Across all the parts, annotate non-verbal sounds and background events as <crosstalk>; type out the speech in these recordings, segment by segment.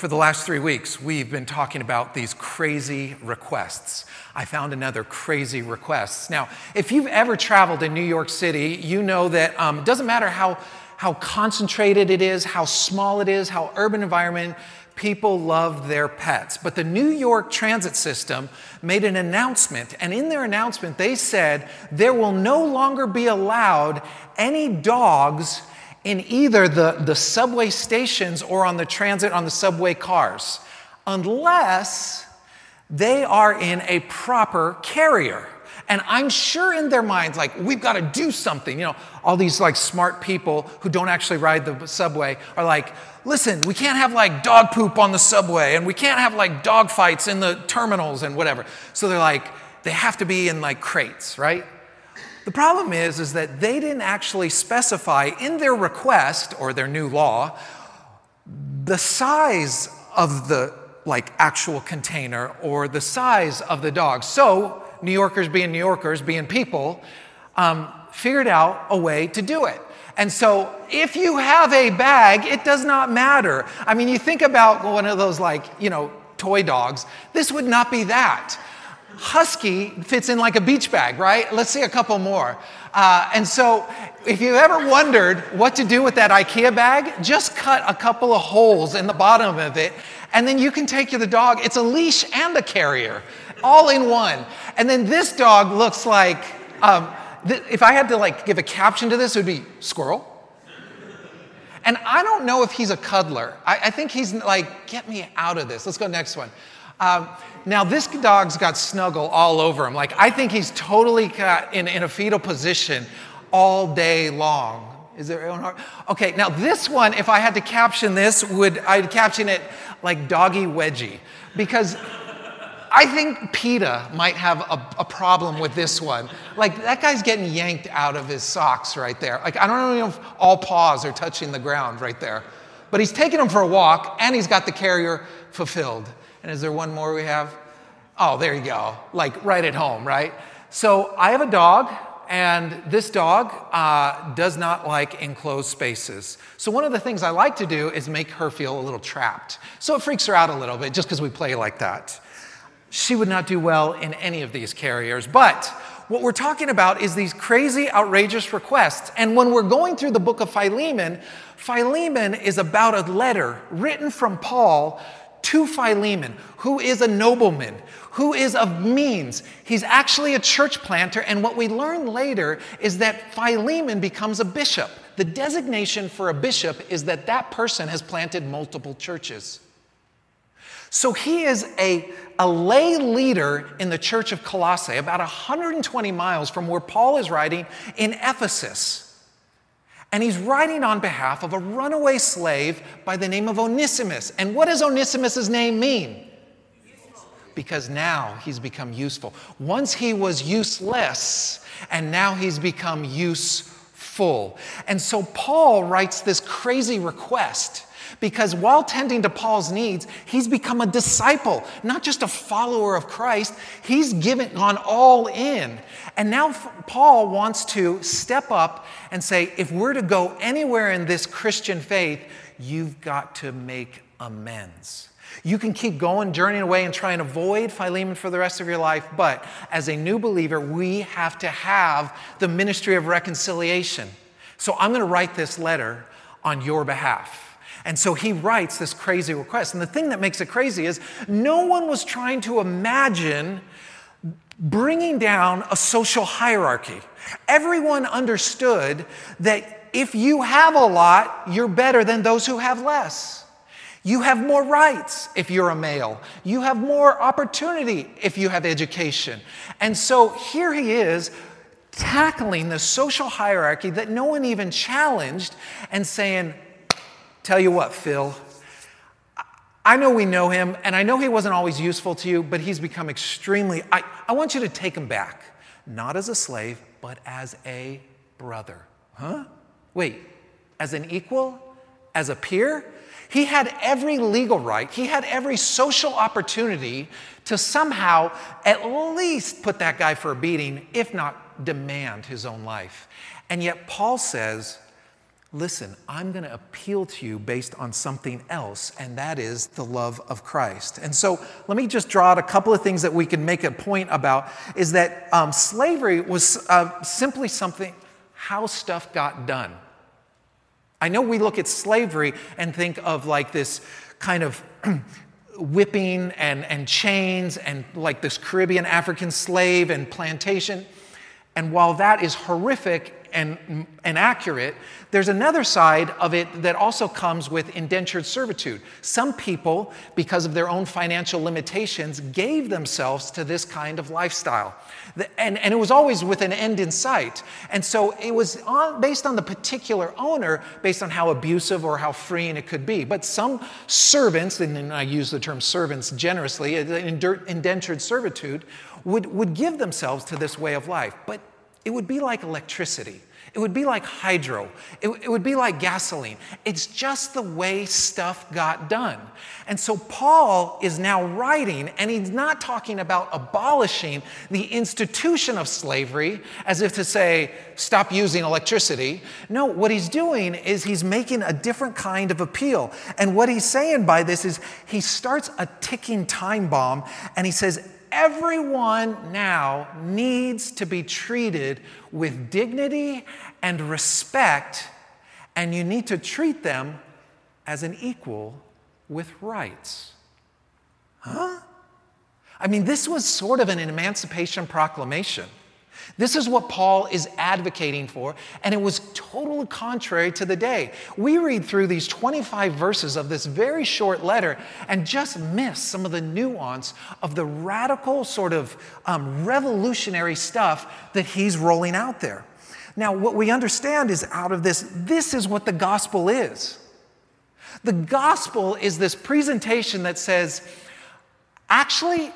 for the last three weeks, we've been talking about these crazy requests. I found another crazy request. Now, if you've ever traveled in New York City, you know that um, it doesn't matter how, how concentrated it is, how small it is, how urban environment, people love their pets. But the New York transit system made an announcement, and in their announcement, they said there will no longer be allowed any dogs in either the, the subway stations or on the transit on the subway cars, unless they are in a proper carrier. And I'm sure in their minds, like, we've got to do something. You know, all these like smart people who don't actually ride the subway are like, listen, we can't have like dog poop on the subway and we can't have like dog fights in the terminals and whatever. So they're like, they have to be in like crates, right? The problem is, is that they didn't actually specify in their request or their new law the size of the like actual container or the size of the dog. So New Yorkers being New Yorkers, being people, um, figured out a way to do it. And so if you have a bag, it does not matter. I mean, you think about one of those like, you know, toy dogs. This would not be that. Husky fits in like a beach bag, right? Let's see a couple more. Uh, and so, if you ever wondered what to do with that IKEA bag, just cut a couple of holes in the bottom of it, and then you can take the dog. It's a leash and a carrier, all in one. And then this dog looks like, um, th- if I had to like give a caption to this, it would be squirrel. And I don't know if he's a cuddler. I, I think he's like, get me out of this. Let's go next one. Um, now, this dog's got snuggle all over him. Like, I think he's totally got in, in a fetal position all day long. Is there anyone? okay? Now this one, if I had to caption this, would I'd caption it like doggy wedgie because I think PETA might have a, a, problem with this one. Like that guy's getting yanked out of his socks right there. Like I don't know if all paws are touching the ground right there, but he's taking him for a walk and he's got the carrier fulfilled. And is there one more we have? Oh, there you go. Like right at home, right? So I have a dog, and this dog uh, does not like enclosed spaces. So one of the things I like to do is make her feel a little trapped. So it freaks her out a little bit just because we play like that. She would not do well in any of these carriers. But what we're talking about is these crazy, outrageous requests. And when we're going through the book of Philemon, Philemon is about a letter written from Paul to Philemon, who is a nobleman, who is of means. He's actually a church planter, and what we learn later is that Philemon becomes a bishop. The designation for a bishop is that that person has planted multiple churches. So he is a, a lay leader in the church of Colossae, about 120 miles from where Paul is writing in Ephesus. And he's writing on behalf of a runaway slave by the name of Onesimus. And what does Onesimus' name mean? Because now he's become useful. Once he was useless, and now he's become useful. And so Paul writes this crazy request because while tending to Paul's needs, he's become a disciple, not just a follower of Christ. He's given gone all in. And now Paul wants to step up and say, if we're to go anywhere in this Christian faith, you've got to make amends. You can keep going, journeying away, and try and avoid Philemon for the rest of your life, but as a new believer, we have to have the ministry of reconciliation. So I'm going to write this letter on your behalf. And so he writes this crazy request. And the thing that makes it crazy is no one was trying to imagine bringing down a social hierarchy. Everyone understood that if you have a lot, you're better than those who have less. You have more rights if you're a male. You have more opportunity if you have education. And so here he is tackling the social hierarchy that no one even challenged and saying, Tell you what, Phil, I know we know him, and I know he wasn't always useful to you, but he's become extremely. I, I want you to take him back, not as a slave, but as a brother. Huh? Wait, as an equal? As a peer? He had every legal right, he had every social opportunity to somehow at least put that guy for a beating, if not demand his own life. And yet, Paul says, listen, I'm going to appeal to you based on something else, and that is the love of Christ. And so let me just draw out a couple of things that we can make a point about is that um, slavery was uh, simply something, how stuff got done. I know we look at slavery and think of like this kind of <clears throat> whipping and, and chains and like this Caribbean African slave and plantation. And while that is horrific and, and accurate, there's another side of it that also comes with indentured servitude. Some people, because of their own financial limitations, gave themselves to this kind of lifestyle. And, and it was always with an end in sight. And so it was on, based on the particular owner, based on how abusive or how freeing it could be. But some servants, and I use the term servants generously, uh, indentured servitude, would, would give themselves to this way of life. But it would be like electricity. It would be like hydro. It, it, would be like gasoline. It's just the way stuff got done. And so Paul is now writing, and he's not talking about abolishing the institution of slavery as if to say, stop using electricity. No, what he's doing is he's making a different kind of appeal. And what he's saying by this is he starts a ticking time bomb, and he says, everyone now needs to be treated with dignity and respect, and you need to treat them as an equal with rights. Huh? I mean, this was sort of an emancipation proclamation. This is what Paul is advocating for, and it was totally contrary to the day. We read through these 25 verses of this very short letter and just miss some of the nuance of the radical, sort of um, revolutionary stuff that he's rolling out there. Now, what we understand is out of this, this is what the gospel is. The gospel is this presentation that says, actually,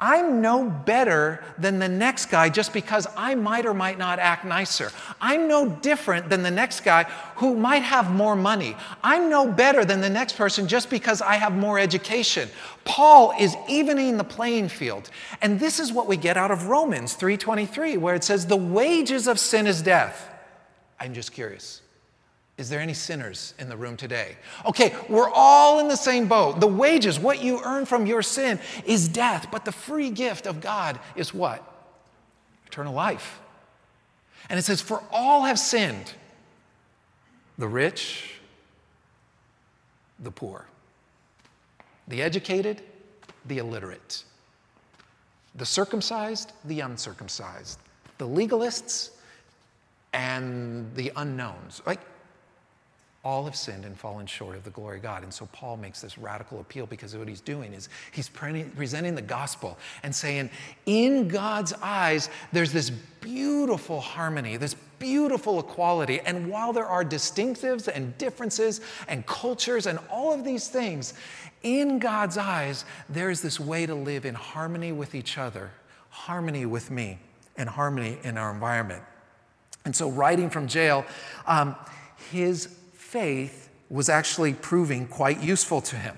I'm no better than the next guy just because I might or might not act nicer. I'm no different than the next guy who might have more money. I'm no better than the next person just because I have more education. Paul is evening the playing field. And this is what we get out of Romans 3:23 where it says the wages of sin is death. I'm just curious. Is there any sinners in the room today? Okay, we're all in the same boat. The wages, what you earn from your sin, is death, but the free gift of God is what? Eternal life. And it says, For all have sinned the rich, the poor, the educated, the illiterate, the circumcised, the uncircumcised, the legalists, and the unknowns. Like, all have sinned and fallen short of the glory of God. And so Paul makes this radical appeal because what he's doing is he's presenting the gospel and saying, in God's eyes, there's this beautiful harmony, this beautiful equality. And while there are distinctives and differences and cultures and all of these things, in God's eyes, there's this way to live in harmony with each other, harmony with me, and harmony in our environment. And so, writing from jail, um, his faith was actually proving quite useful to him.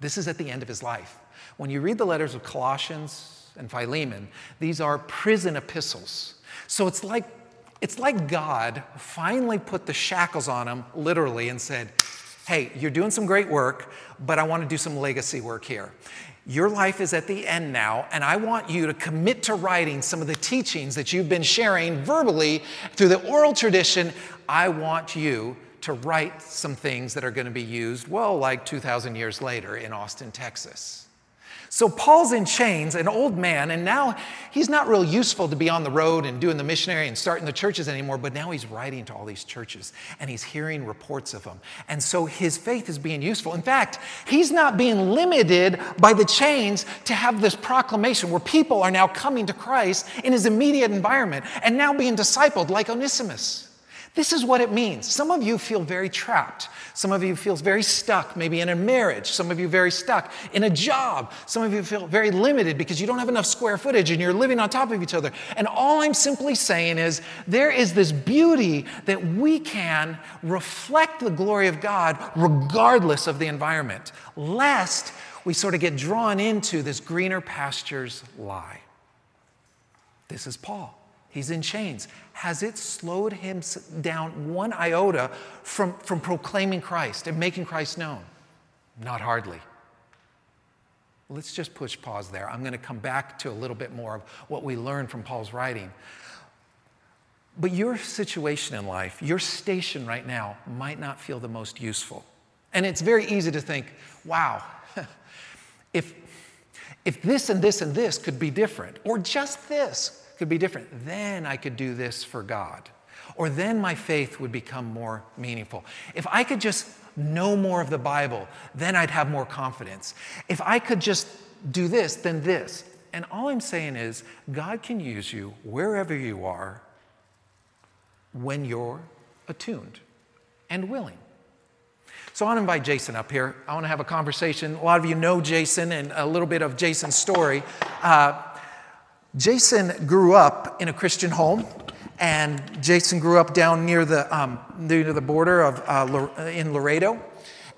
This is at the end of his life. When you read the letters of Colossians and Philemon, these are prison epistles. So it's like, it's like God finally put the shackles on him, literally, and said, Hey, you're doing some great work, but I want to do some legacy work here. Your life is at the end now, and I want you to commit to writing some of the teachings that you've been sharing verbally through the oral tradition. I want you to write some things that are going to be used, well, like 2,000 years later in Austin, Texas. So Paul's in chains, an old man, and now he's not real useful to be on the road and doing the missionary and starting the churches anymore, but now he's writing to all these churches and he's hearing reports of them. And so his faith is being useful. In fact, he's not being limited by the chains to have this proclamation where people are now coming to Christ in his immediate environment and now being discipled like Onesimus. This is what it means. Some of you feel very trapped. Some of you feel very stuck, maybe in a marriage. Some of you very stuck in a job. Some of you feel very limited because you don't have enough square footage and you're living on top of each other. And all I'm simply saying is there is this beauty that we can reflect the glory of God regardless of the environment, lest we sort of get drawn into this greener pastures lie. This is Paul. He's in chains. Has it slowed him down one iota from, from proclaiming Christ and making Christ known? Not hardly. Let's just push pause there. I'm going to come back to a little bit more of what we learned from Paul's writing. But your situation in life, your station right now, might not feel the most useful. And it's very easy to think, wow, <laughs> if, if this and this and this could be different, or just this could be different. Then I could do this for God. Or then my faith would become more meaningful. If I could just know more of the Bible, then I'd have more confidence. If I could just do this, then this. And all I'm saying is, God can use you wherever you are when you're attuned and willing. So I want to invite Jason up here. I want to have a conversation. A lot of you know Jason and a little bit of Jason's story. Uh, Jason grew up in a Christian home, and Jason grew up down near the, um, near the border of, uh, in Laredo.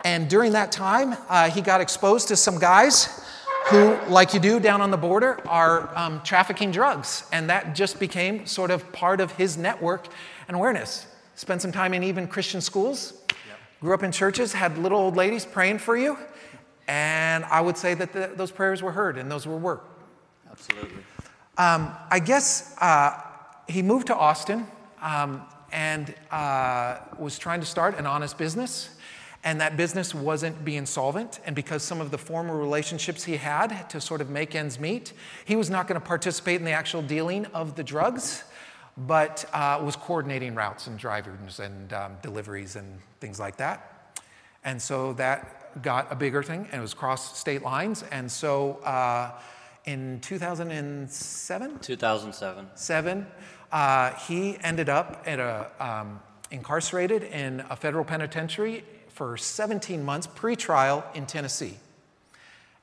And during that time, uh, he got exposed to some guys who, like you do down on the border, are um, trafficking drugs. And that just became sort of part of his network and awareness. Spent some time in even Christian schools, yep. grew up in churches, had little old ladies praying for you. And I would say that the, those prayers were heard and those were worked. Absolutely. Um, I guess uh, he moved to Austin um, and uh, was trying to start an honest business. And that business wasn't being solvent. And because some of the former relationships he had to sort of make ends meet, he was not going to participate in the actual dealing of the drugs, but uh, was coordinating routes and drivers and um, deliveries and things like that. And so that got a bigger thing, and it was cross state lines. And so uh, in 2007? 2007. Seven. Uh, he ended up at a, um, incarcerated in a federal penitentiary for 17 months pre-trial in Tennessee.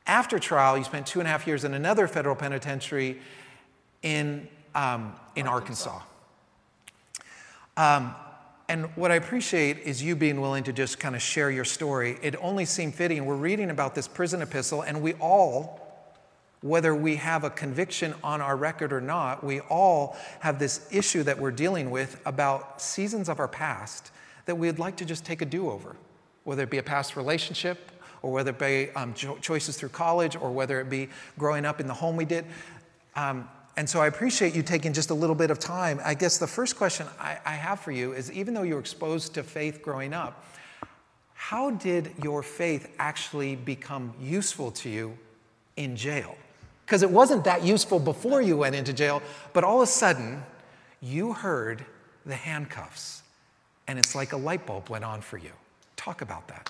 After trial, he spent two and a half years in another federal penitentiary in, um, in Arkansas. Arkansas. Um, and what I appreciate is you being willing to just kind of share your story. It only seemed fitting. We're reading about this prison epistle, and we all whether we have a conviction on our record or not, we all have this issue that we're dealing with about seasons of our past that we'd like to just take a do over, whether it be a past relationship or whether it be um, choices through college or whether it be growing up in the home we did. Um, and so I appreciate you taking just a little bit of time. I guess the first question I, I have for you is even though you were exposed to faith growing up, how did your faith actually become useful to you in jail? Because it wasn't that useful before you went into jail, but all of a sudden, you heard the handcuffs, and it's like a light bulb went on for you. Talk about that.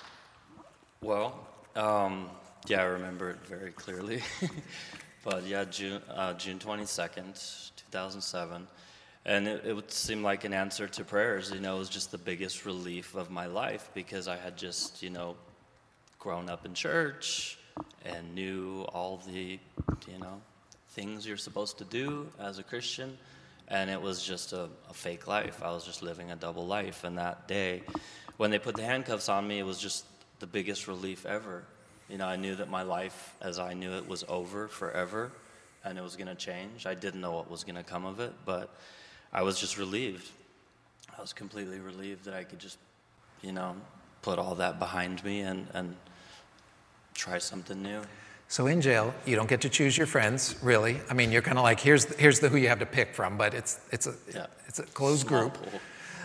Well, um, yeah, I remember it very clearly. <laughs> but yeah, June, uh, June 22nd, 2007. And it, it would seem like an answer to prayers. You know, it was just the biggest relief of my life because I had just, you know, grown up in church, and knew all the, you know, things you're supposed to do as a Christian. And it was just a, a fake life. I was just living a double life. And that day, when they put the handcuffs on me, it was just the biggest relief ever. You know, I knew that my life as I knew it was over forever and it was going to change. I didn't know what was going to come of it, but I was just relieved. I was completely relieved that I could just, you know, put all that behind me and, and try something new. So in jail, you don't get to choose your friends, really. I mean, you're kind of like, here's, here's the who you have to pick from, but it's, it's, a, yeah. it's a closed small group, pool.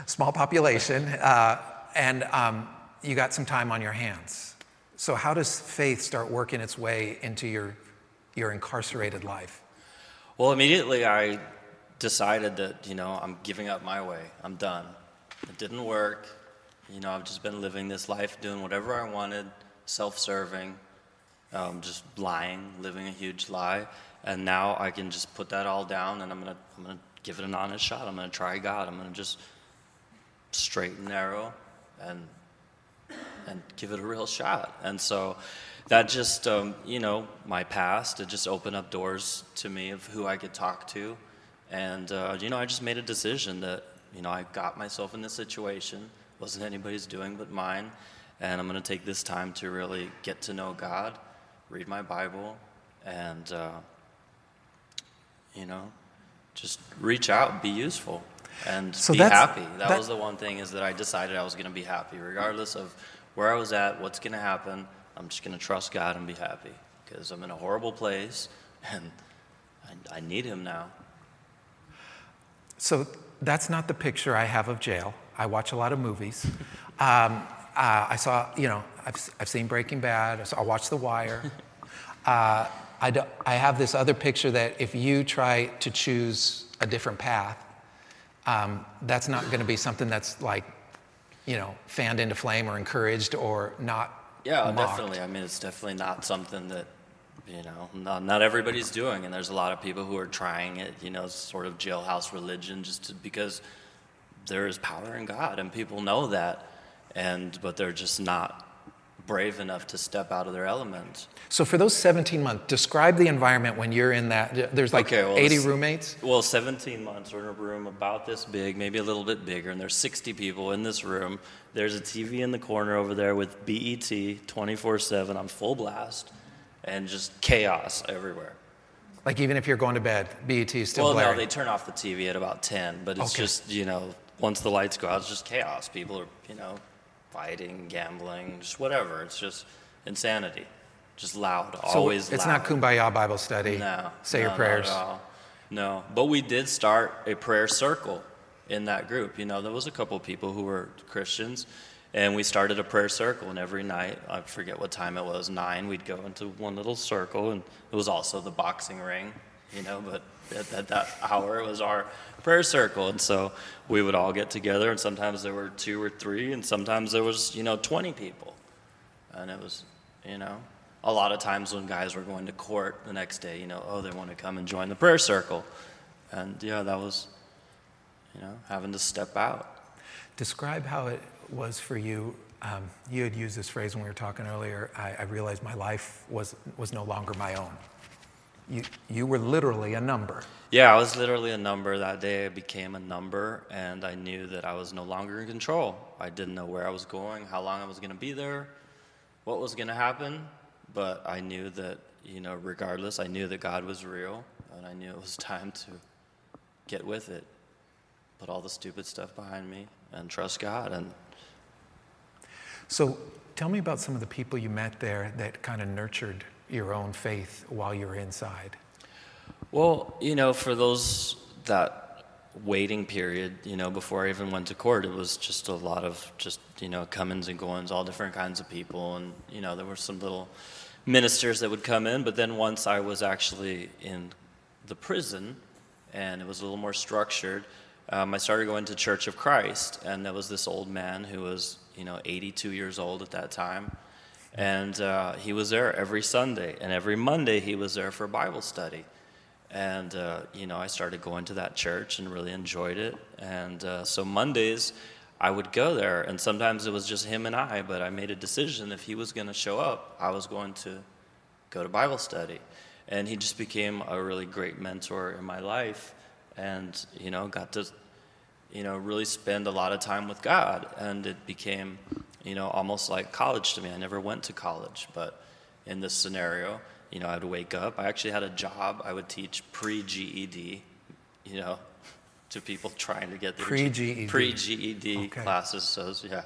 small population, uh, and um, you got some time on your hands. So how does faith start working its way into your, your incarcerated life? Well, immediately I decided that, you know, I'm giving up my way. I'm done. It didn't work. You know, I've just been living this life, doing whatever I wanted – self-serving, um, just lying, living a huge lie. And now I can just put that all down, and I'm gonna I'm gonna give it an honest shot. I'm gonna try God. I'm gonna just straight and narrow, and and give it a real shot. And so that just um, you know my past it just opened up doors to me of who I could talk to, and uh, you know I just made a decision that you know I got myself in this situation wasn't anybody's doing but mine and I'm going to take this time to really get to know God, read my Bible, and, uh, you know, just reach out, be useful, and So be happy. That, that- was the one thing is that I decided I was going to be happy, regardless of where I was at, what's going to happen. I'm just going to trust God and be happy because I'm in a horrible place, <laughs> and I, I need Him now. So that's not the picture I have of jail. I watch a lot of movies. Um, uh, I saw, you know, I've, I've seen Breaking Bad. I, saw, I watched The Wire. <laughs> Uh, I, do, I have this other picture that if you try to choose a different path, um, that's not going to be something that's like, you know, fanned into flame or encouraged or not. Yeah, mocked. definitely. I mean, it's definitely not something that you know not, not everybody's doing, and there's a lot of people who are trying it. You know, sort of jailhouse religion, just to, because there is power in God, and people know that, and but they're just not brave enough to step out of their element. So for those 17 months, describe the environment when you're in that. There's like Okay, well, 80 roommates. Well, 17 months. We're in a room about this big, maybe a little bit bigger, and there's 60 people in this room. There's a TV in the corner over there with BET 24/7 on full blast, and just chaos everywhere. Like even if you're going to bed, BET is still well, blaring. no, they turn off the TV at about 10, but it's Okay. just you know once the lights go out, it's just chaos. People are you know fighting, gambling, just whatever. It's just insanity, just loud, so always. it's loud. not kumbaya Bible study. No. Say no, your prayers. No. But we did start a prayer circle in that group. You know, there was a couple of people who were Christians, and we started a prayer circle. And every night, I forget what time it was, nine, we'd go into one little circle, and it was also the boxing ring, you know, but at, at that hour, it was our prayer circle. And so we would all get together, and sometimes there were two or three, and sometimes there was, you know, 20 people. And it was, you know, a lot of times when guys were going to court the next day, you know, oh, they want to come and join the prayer circle. And yeah, that was, you know, having to step out. Describe how it was for you. Um, you had used this phrase when we were talking earlier. I, I realized my life was, was no longer my own. You, you were literally a number. Yeah, I was literally a number. That day I became a number, and I knew that I was no longer in control. I didn't know where I was going, how long I was going to be there, what was going to happen, but I knew that, you know, regardless, I knew that God was real, and I knew it was <laughs> time to get with it, put all the stupid stuff behind me, and trust God. And So tell me about some of the people you met there that kind of nurtured your own faith while you're inside. Well, you know, for those that waiting period, you know, before I even went to court, it was just a lot of just, you know, comings and goings, all different kinds of people. And, you know, there were some little ministers that would come in. But then once I was actually in the prison and it was a little more structured, um, I started going to Church of Christ. And there was this old man who was, you know, 82 years old at that time. And uh, he was there every Sunday. And every Monday he was there for Bible study. And, uh, you know, I started going to that church and really enjoyed it. And uh, so Mondays, I would go there. And sometimes it was just him and I, but I made a decision if he was going to show up, I was going to go to Bible study. And he just became a really great mentor in my life. And, you know, got to, you know, really spend a lot of time with God. And it became, you know, almost like college to me. I never went to college, but in this scenario, you know, I would wake up. I actually had a job. I would teach pre GED, you know, <laughs> to people trying to get their Pre-GED. pre GED Okay. classes. So yeah,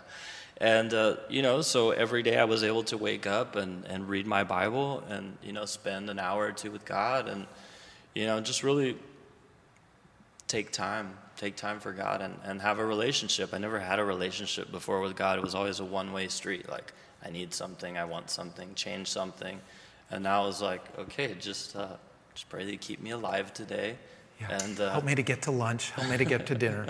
and uh, you know, so every day I was able to wake up and and read my Bible and you know spend an hour or two with God and you know just really take time take time for god and, and have a relationship i never had a relationship before with god it was always a one-way street like i need something i want something change something and now it's like okay just uh, just pray that you keep me alive today Yeah. and uh, help me to get to lunch. Help me to get to dinner.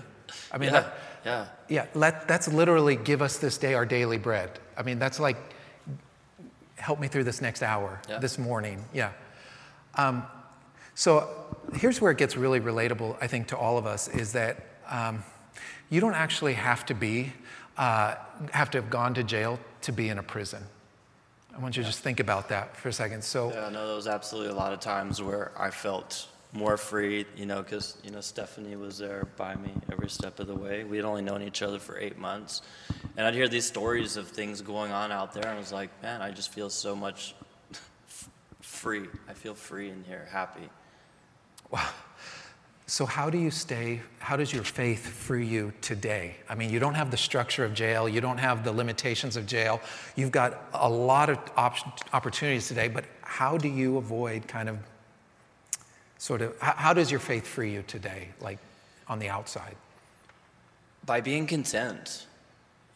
I mean, <laughs> yeah that, yeah yeah, let, that's literally give us this day our daily bread. I mean, that's like help me through this next hour, Yeah. this morning. Yeah. Um, so here's where it gets really relatable, I think, to all of us is that um, you don't actually have to be, uh, have to have gone to jail to be in a prison. I want you to just think about that for a second. So, Yeah, no, there was absolutely a lot of times where I felt more free, you know, because, you know, Stephanie was there by me every step of the way. We had only known each other for eight months. And I'd hear these stories of things going on out there, and I was like, man, I just feel so much <laughs> free. I feel free in here, happy. <sighs> So, how do you stay? How does your faith free you today? I mean, you don't have the structure of jail, you don't have the limitations of jail. You've got a lot of op- opportunities today, but how do you avoid kind of sort of, how, how does your faith free you today, like on the outside? By being content.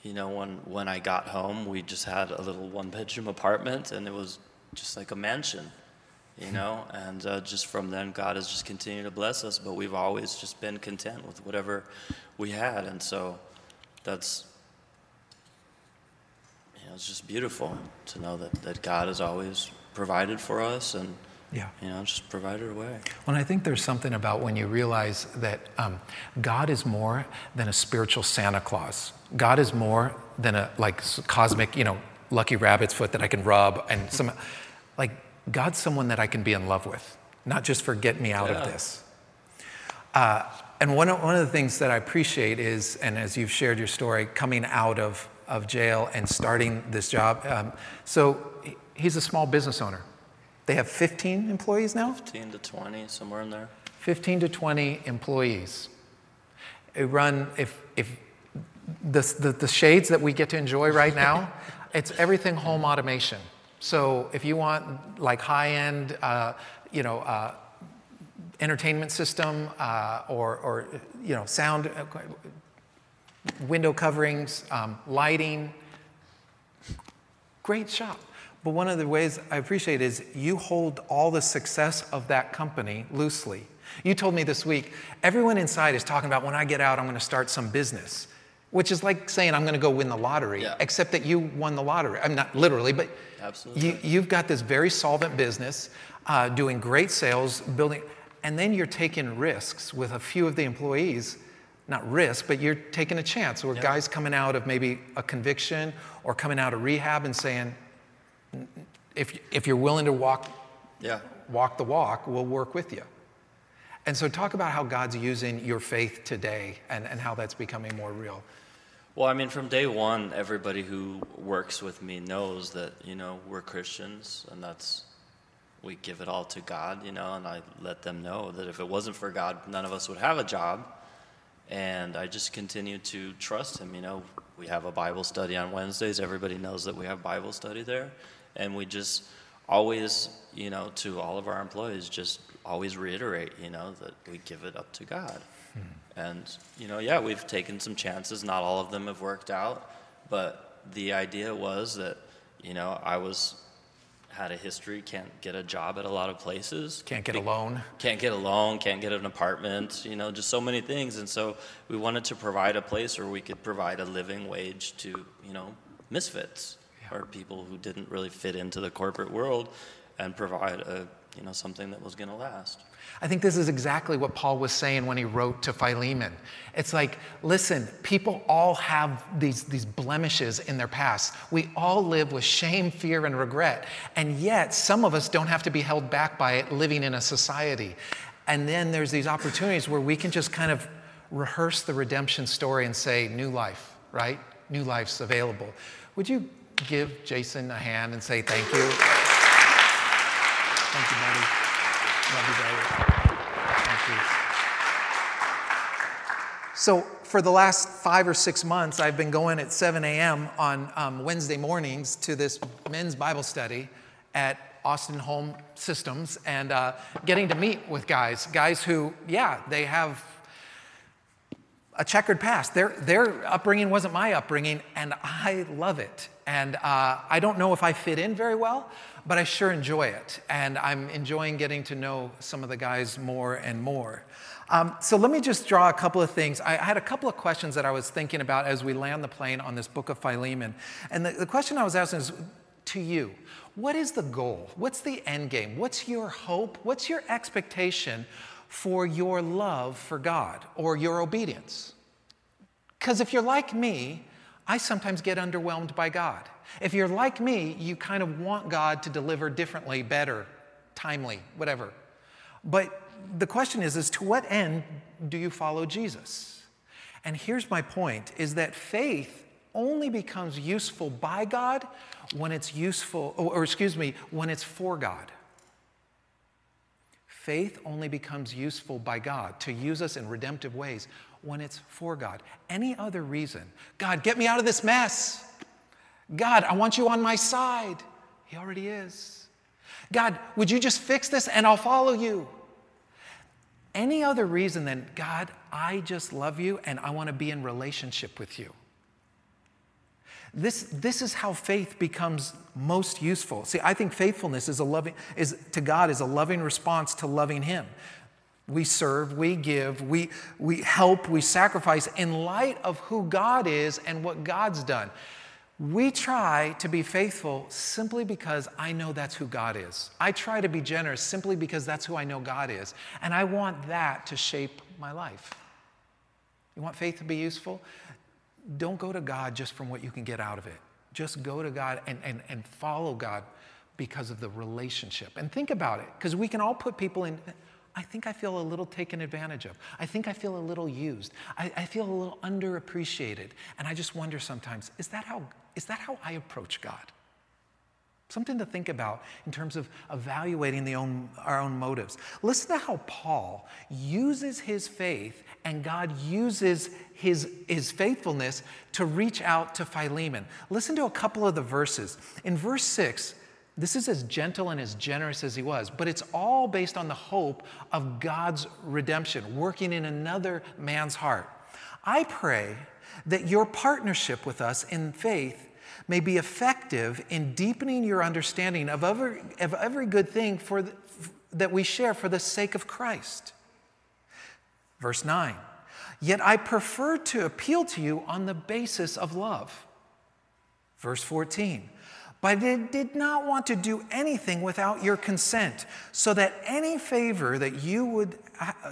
You know, when, when I got home, we just had a little one bedroom apartment and it was just like a mansion you know and uh, just from then god has just continued to bless us but we've always just been content with whatever we had and so that's you know it's just beautiful to know that, that god has always provided for us and yeah. You know, just provided away. Well, I think there's something about when you realize that um, God is more than a spiritual Santa Claus. God is more than a like cosmic, you know, lucky rabbit's foot that I can rub and some like God's someone that I can be in love with, not just for get me out yeah. of this. Uh, and one of, one of the things that I appreciate is, and as you've shared your story, coming out of, of jail and starting this job. Um, so he's a small business owner. They have 15 employees now? 15 to 20, somewhere in there. 15 to 20 employees. They run, if, if the, the, the shades that we get to enjoy right now, it's everything home automation. So if you want like high-end, uh, you know, uh, entertainment system uh, or, or, you know, sound, uh, window coverings, um, lighting, great shop. But one of the ways I appreciate is you hold all the success of that company loosely. You told me this week, everyone inside is talking about when I get out, I'm going to start some business which is like saying I'm going to go win the lottery, yeah. except that you won the lottery. I'm not literally, but Absolutely. You, have got this very solvent business, uh, doing great sales, building, and then you're taking risks with a few of the employees. Not risk, but you're taking a chance. Where guys coming out of maybe a conviction or coming out of rehab and saying, if, if you're willing to walk, yeah. walk the walk, we'll work with you. And so, talk about how God's using your faith today and, and how that's becoming more real. Well, I mean, from day one, everybody who works with me knows that, you know, we're Christians and that's, we give it all to God, you know, and I let them know that if it wasn't for God, none of us would have a job. And I just continue to trust Him, you know. We have a Bible study on Wednesdays. Everybody knows that we have Bible study there. And we just always, you know, to all of our employees, just always reiterate, you know, that we give it up to God. Hmm. And, you know, yeah, we've taken some chances. Not all of them have worked out. But the idea was that, you know, I was had a history, can't get a job at a lot of places. Can't get a loan. Can't get a loan, can't get an apartment, you know, just so many things. And so we wanted to provide a place where we could provide a living wage to, you know, misfits yeah. or people who didn't really fit into the corporate world and provide a, you know, something that was going to last. I think this is exactly what Paul was saying when he wrote to Philemon. It's like, listen, people all have these, these blemishes in their past. We all live with shame, fear, and regret. And yet, some of us don't have to be held back by it living in a society. And then there's these opportunities where we can just kind of rehearse the redemption story and say, new life, right? New life's available. Would you give Jason a hand and say thank you? Thank you, buddy. Love you, brother. Thank you. So, for the last five or six months, I've been going at 7 a.m. on um, Wednesday mornings to this men's Bible study at Austin Home Systems and uh, getting to meet with guys, guys who, yeah, they have a checkered past. Their, their upbringing wasn't my upbringing, and I love it. And uh, I don't know if I fit in very well, but I sure enjoy it. And I'm enjoying getting to know some of the guys more and more. Um, so let me just draw a couple of things. I had a couple of questions that I was thinking about as we land the plane on this book of Philemon. And the, the question I was asking is to you what is the goal? What's the end game? What's your hope? What's your expectation for your love for God or your obedience? Because if you're like me, I sometimes get underwhelmed by God. If you're like me, you kind of want God to deliver differently, better, timely, whatever. But the question is, is to what end do you follow Jesus? And here's my point is that faith only becomes useful by God when it's useful, or, or excuse me, when it's for God. Faith only becomes useful by God to use us in redemptive ways when it's for God. Any other reason, God, get me out of this mess. God, I want you on my side. He already is. God, would you just fix this and I'll follow you? Any other reason than, God, I just love you and I want to be in relationship with you. This, this is how faith becomes most useful. See, I think faithfulness is a loving, is, to God is a loving response to loving Him. We serve, we give, we, we help, we sacrifice in light of who God is and what God's done. We try to be faithful simply because I know that's who God is. I try to be generous simply because that's who I know God is. And I want that to shape my life. You want faith to be useful? Don't go to God just from what you can get out of it. Just go to God and, and, and follow God because of the relationship. And think about it, because we can all put people in. I think I feel a little taken advantage of. I think I feel a little used. I, I feel a little underappreciated. And I just wonder sometimes is that, how, is that how I approach God? Something to think about in terms of evaluating the own, our own motives. Listen to how Paul uses his faith and God uses his, his faithfulness to reach out to Philemon. Listen to a couple of the verses. In verse 6, this is as gentle and as generous as he was, but it's all based on the hope of God's redemption, working in another man's heart. I pray that your partnership with us in faith may be effective in deepening your understanding of every, of every good thing for the, that we share for the sake of Christ. Verse 9, yet I prefer to appeal to you on the basis of love. Verse 14, but I did not want to do anything without your consent, so that any favor that you would,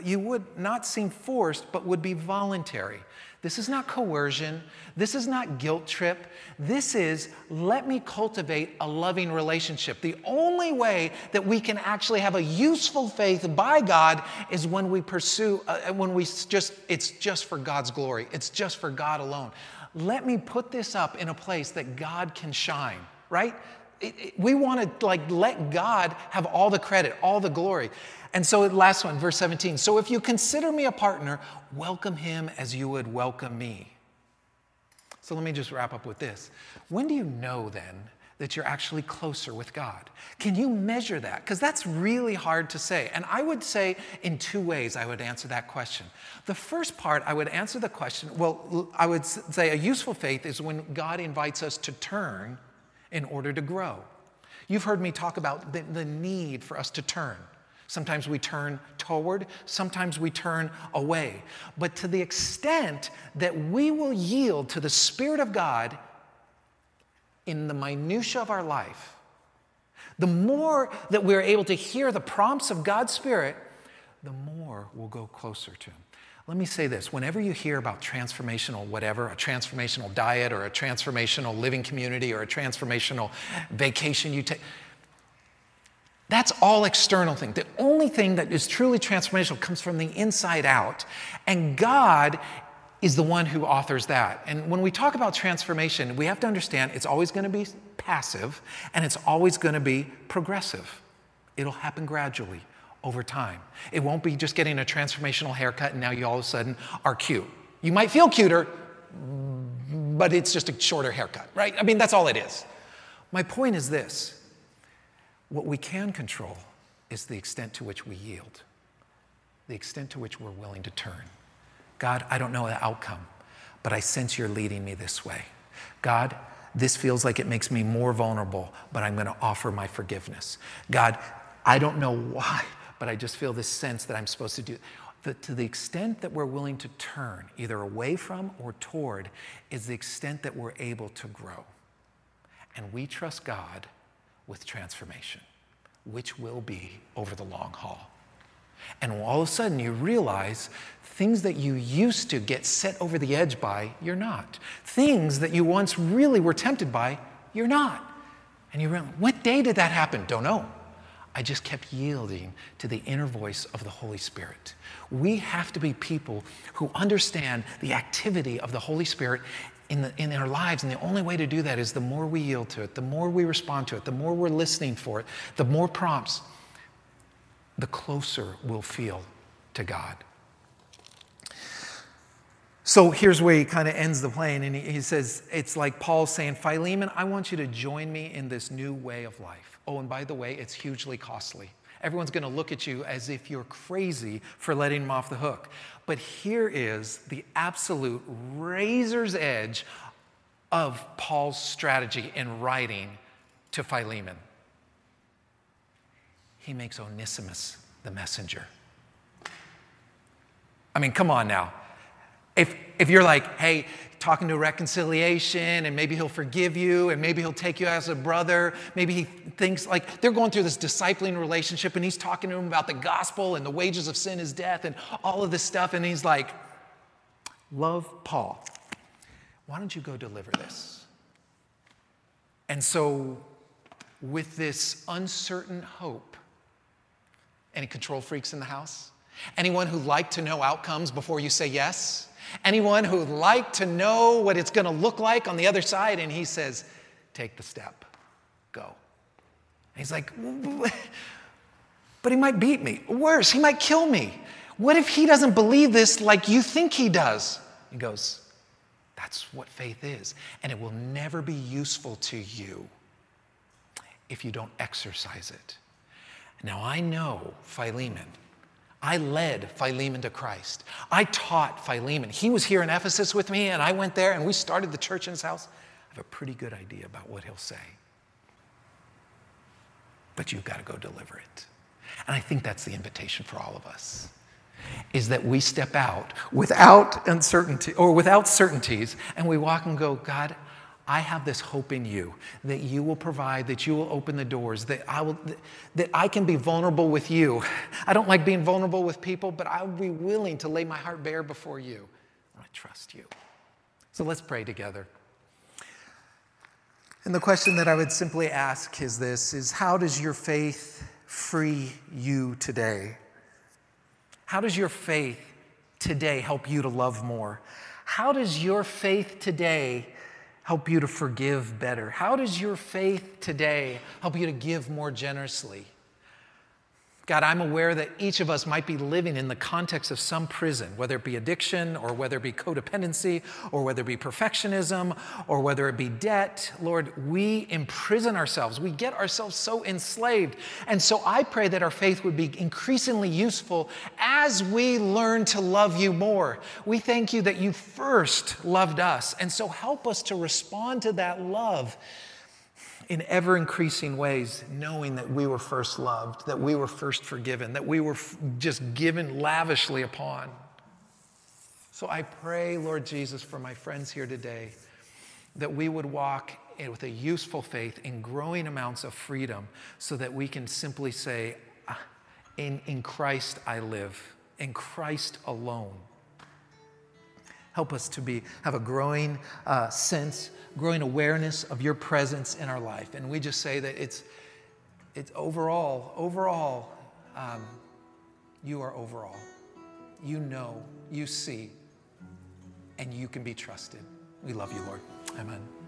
you would not seem forced, but would be voluntary. This is not coercion. This is not guilt trip. This is let me cultivate a loving relationship. The only way that we can actually have a useful faith by God is when we pursue, uh, when we just, it's just for God's glory. It's just for God alone. Let me put this up in a place that God can shine, right? It, it, we want to like let God have all the credit, all the glory. And so, last one, verse 17. So, if you consider me a partner, welcome him as you would welcome me. So, let me just wrap up with this. When do you know then that you're actually closer with God? Can you measure that? Because that's really hard to say. And I would say in two ways I would answer that question. The first part, I would answer the question well, I would say a useful faith is when God invites us to turn in order to grow. You've heard me talk about the, the need for us to turn. Sometimes we turn toward, sometimes we turn away. But to the extent that we will yield to the Spirit of God in the minutiae of our life, the more that we're able to hear the prompts of God's Spirit, the more we'll go closer to Him. Let me say this whenever you hear about transformational whatever, a transformational diet or a transformational living community or a transformational vacation you take, that's all external thing. The only thing that is truly transformational comes from the inside out. And God is the one who authors that. And when we talk about transformation, we have to understand it's always going to be passive and it's always going to be progressive. It'll happen gradually over time. It won't be just getting a transformational haircut and now you all of a sudden are cute. You might feel cuter, but it's just a shorter haircut, right? I mean, that's all it is. My point is this what we can control is the extent to which we yield, the extent to which we're willing to turn. God, I don't know the outcome, but I sense you're leading me this way. God, this feels like it makes me more vulnerable, but I'm going to offer my forgiveness. God, I don't know why, but I just feel this sense that I'm supposed to do. That to the extent that we're willing to turn, either away from or toward, is the extent that we're able to grow. And we trust God with transformation, which will be over the long haul. And all of a sudden, you realize things that you used to get set over the edge by, you're not. Things that you once really were tempted by, you're not. And you realize, what day did that happen? Don't know. I just kept yielding to the inner voice of the Holy Spirit. We have to be people who understand the activity of the Holy Spirit in, the, in our lives. And the only way to do that is the more we yield to it, the more we respond to it, the more we're listening for it, the more prompts. the closer we'll feel to God. So here's where he kind of ends the plane, and he, he says, It's like Paul saying, Philemon, I want you to join me in this new way of life. Oh, and by the way, it's hugely costly. Everyone's going to look at you as if you're crazy for letting him off the hook. But here is the absolute razor's edge of Paul's strategy in writing to Philemon. He makes Onesimus the messenger. I mean, come on now. If, if you're like, hey, talking to reconciliation, and maybe he'll forgive you, and maybe he'll take you as a brother, maybe he thinks like they're going through this discipling relationship, and he's talking to him about the gospel and the wages of sin is death and all of this stuff, and he's like, love Paul. Why don't you go deliver this? And so, with this uncertain hope, any control freaks in the house? Anyone who like to know outcomes before you say yes? Anyone who'd like to know what it's going to look like on the other side? And he says, Take the step, go. And he's like, But he might beat me. Worse, he might kill me. What if he doesn't believe this like you think he does? He goes, That's what faith is. And it will never be useful to you if you don't exercise it. Now, I know Philemon I led Philemon to Christ. I taught Philemon. He was here in Ephesus with me, and I went there and we started the church in his house. I have a pretty good idea about what he'll say. But you've got to go deliver it. And I think that's the invitation for all of us is that we step out without uncertainty or without certainties and we walk and go, God, I have this hope in you that you will provide, that you will open the doors, that I, will, that I can be vulnerable with you. <laughs> I don't like being vulnerable with people, but I will be willing to lay my heart bare before you. I trust you. So let's pray together. And the question that I would simply ask is this is how does your faith free you today? How does your faith today help you to love more? How does your faith today help you to forgive better? How does your faith today help you to give more generously? God, I'm aware that each of us might be living in the context of some prison, whether it be addiction or whether it be codependency or whether it be perfectionism or whether it be debt. Lord, we imprison ourselves. We get ourselves so enslaved. And so I pray that our faith would be increasingly useful as we learn to love you more. We thank you that you first loved us. And so help us to respond to that love in ever increasing ways, knowing that we were first loved, that we were first forgiven, that we were just given lavishly upon. So I pray, Lord Jesus, for my friends here today, that we would walk with a useful faith in growing amounts of freedom so that we can simply say, ah, in, in Christ I live, in Christ alone. Help us to be, have a growing uh, sense, growing awareness of your presence in our life. And we just say that it's, it's overall, overall, um, you are overall. You know, you see, and you can be trusted. We love you, Lord. Amen.